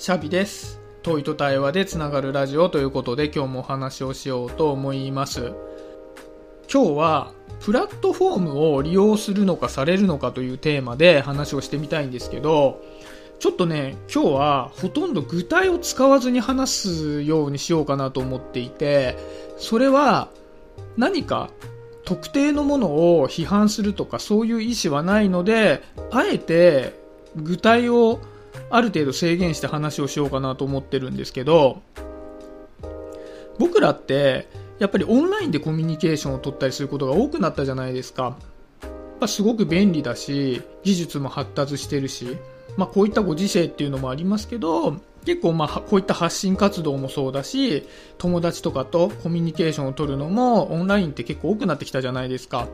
シャビです。問いと対話でつながるラジオということで今日もお話をしようと思います。今日はプラットフォームを利用するのかされるのかというテーマで話をしてみたいんですけど、ちょっとね、今日はほとんど具体を使わずに話すようにしようかなと思っていて、それは何か特定のものを批判するとかそういう意思はないので、あえて具体をある程度制限して話をしようかなと思ってるんですけど、僕らってやっぱりオンラインでコミュニケーションを取ったりすることが多くなったじゃないですか。やっぱすごく便利だし、技術も発達してるし、まあこういったご時世っていうのもありますけど、結構まあこういった発信活動もそうだし、友達とかとコミュニケーションを取るのもオンラインって結構多くなってきたじゃないですか。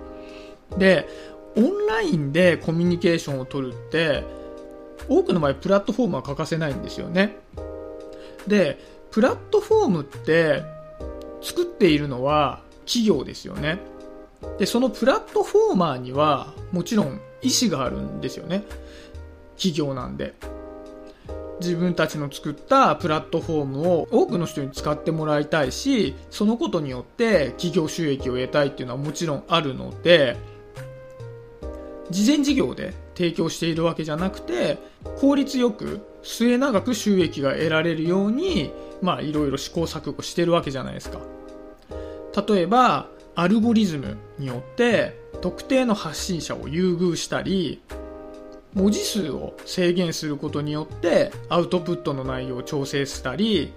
で、オンラインでコミュニケーションを取るって、多くの場合プラットフォームは欠かせないんですよね。で、プラットフォームって作っているのは企業ですよね。で、そのプラットフォーマーにはもちろん意思があるんですよね。企業なんで。自分たちの作ったプラットフォームを多くの人に使ってもらいたいし、そのことによって企業収益を得たいっていうのはもちろんあるので、事前事業で提供しているわけじゃなくて、効率よく末永く収益が得られるように、まあいろいろ試行錯誤してるわけじゃないですか。例えば、アルゴリズムによって特定の発信者を優遇したり、文字数を制限することによってアウトプットの内容を調整したり、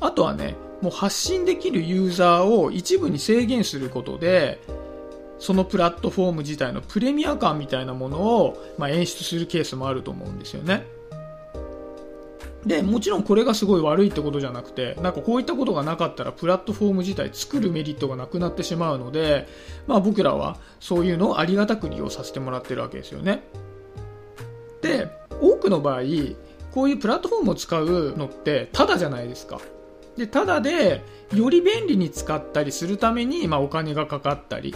あとはね、もう発信できるユーザーを一部に制限することで、そのプラットフォーム自体のプレミア感みたいなものを、まあ、演出するケースもあると思うんですよね。で、もちろんこれがすごい悪いってことじゃなくて、なんかこういったことがなかったらプラットフォーム自体作るメリットがなくなってしまうので、まあ僕らはそういうのをありがたく利用させてもらってるわけですよね。で、多くの場合、こういうプラットフォームを使うのってタダじゃないですか。で、タダでより便利に使ったりするために、まあお金がかかったり、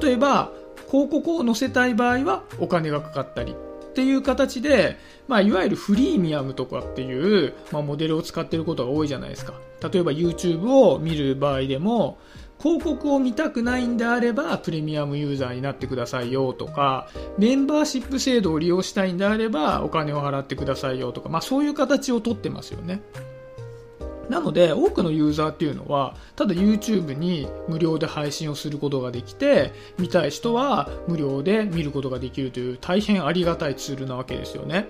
例えば広告を載せたい場合はお金がかかったりっていう形で、まあ、いわゆるフリーミアムとかっていう、まあ、モデルを使っていることが多いじゃないですか。例えば YouTube を見る場合でも広告を見たくないんであればプレミアムユーザーになってくださいよとかメンバーシップ制度を利用したいんであればお金を払ってくださいよとか、まあ、そういう形をとってますよね。なので、多くのユーザーっていうのは、ただ YouTube に無料で配信をすることができて、見たい人は無料で見ることができるという大変ありがたいツールなわけですよね。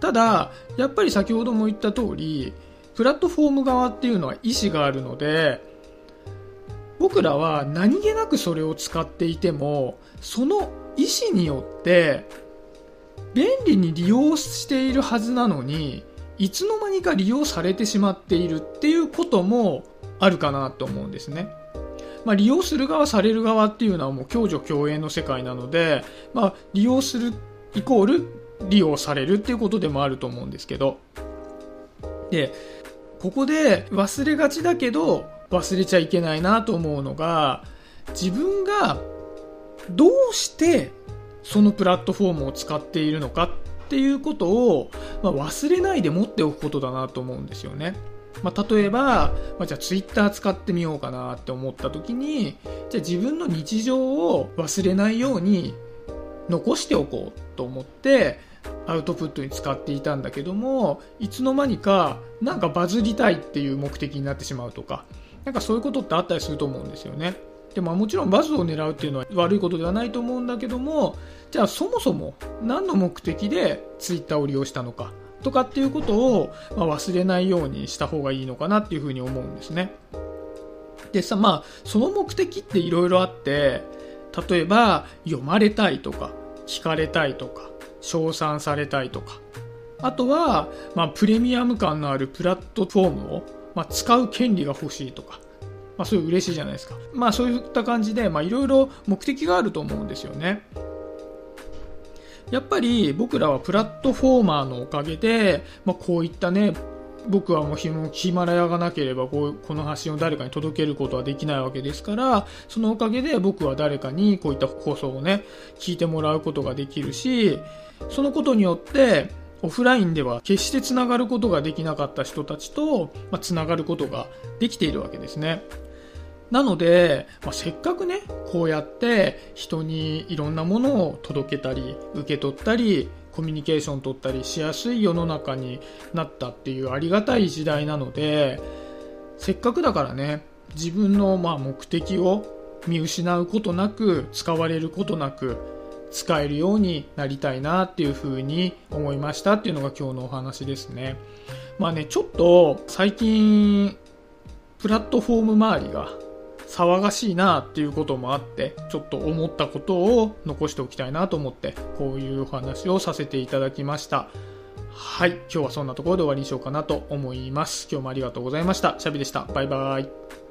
ただ、やっぱり先ほども言った通り、プラットフォーム側っていうのは意思があるので、僕らは何気なくそれを使っていても、その意思によって、便利に利用しているはずなのに、いつの間にか利用されてしまっているっていうこともあるかなと思うんですね。まあ、利用する側、される側っていうのはもう共助共栄の世界なので、まあ、利用するイコール利用されるっていうことでもあると思うんですけど。で、ここで忘れがちだけど忘れちゃいけないなと思うのが、自分がどうしてそのプラットフォームを使っているのかていうことを、まあ、忘れないで持っておくことだなと思うんですよね。まあ、例えば、まあ、じゃあツイッター使ってみようかなって思った時に、じゃあ自分の日常を忘れないように残しておこうと思って、アウトプットに使っていたんだけども、いつの間にかなんかバズりたいっていう目的になってしまうとか、なんかそういうことってあったりすると思うんですよね。でももちろんバズを狙うっていうのは悪いことではないと思うんだけども、じゃあそもそも何の目的でツイッターを利用したのかとかっていうことを、まあ、忘れないようにした方がいいのかなっていうふうに思うんですね。でさ、まあその目的っていろいろあって、例えば読まれたいとか、聞かれたいとか、称賛されたいとか、あとは、まあ、プレミアム感のあるプラットフォームを、まあ、使う権利が欲しいとか、まあ、そうい嬉しいじゃないですか。まあ、そういった感じで、まあ、いろいろ目的があると思うんですよね。やっぱり僕らはプラットフォーマーのおかげで、まあ、こういったね、僕はもうヒマラヤがなければこうこの発信を誰かに届けることはできないわけですから、そのおかげで僕は誰かにこういった放送をね、聞いてもらうことができるし、そのことによって、オフラインでは決してつながることができなかった人たちと、まあ、つながることができているわけですね。なので、まあ、せっかくね、こうやって人にいろんなものを届けたり、受け取ったり、コミュニケーション取ったりしやすい世の中になったっていうありがたい時代なので、せっかくだからね、自分のま目的を見失うことなく、使われることなく、使えるようになりたいなっていうふうに思いましたっていうのが今日のお話ですね。まあね、ちょっと最近、プラットフォーム周りが騒がしいなっていうこともあって、ちょっと思ったことを残しておきたいなと思って、こういうお話をさせていただきました。はい。今日はそんなところで終わりにしようかなと思います。今日もありがとうございました。シャビでした。バイバイ。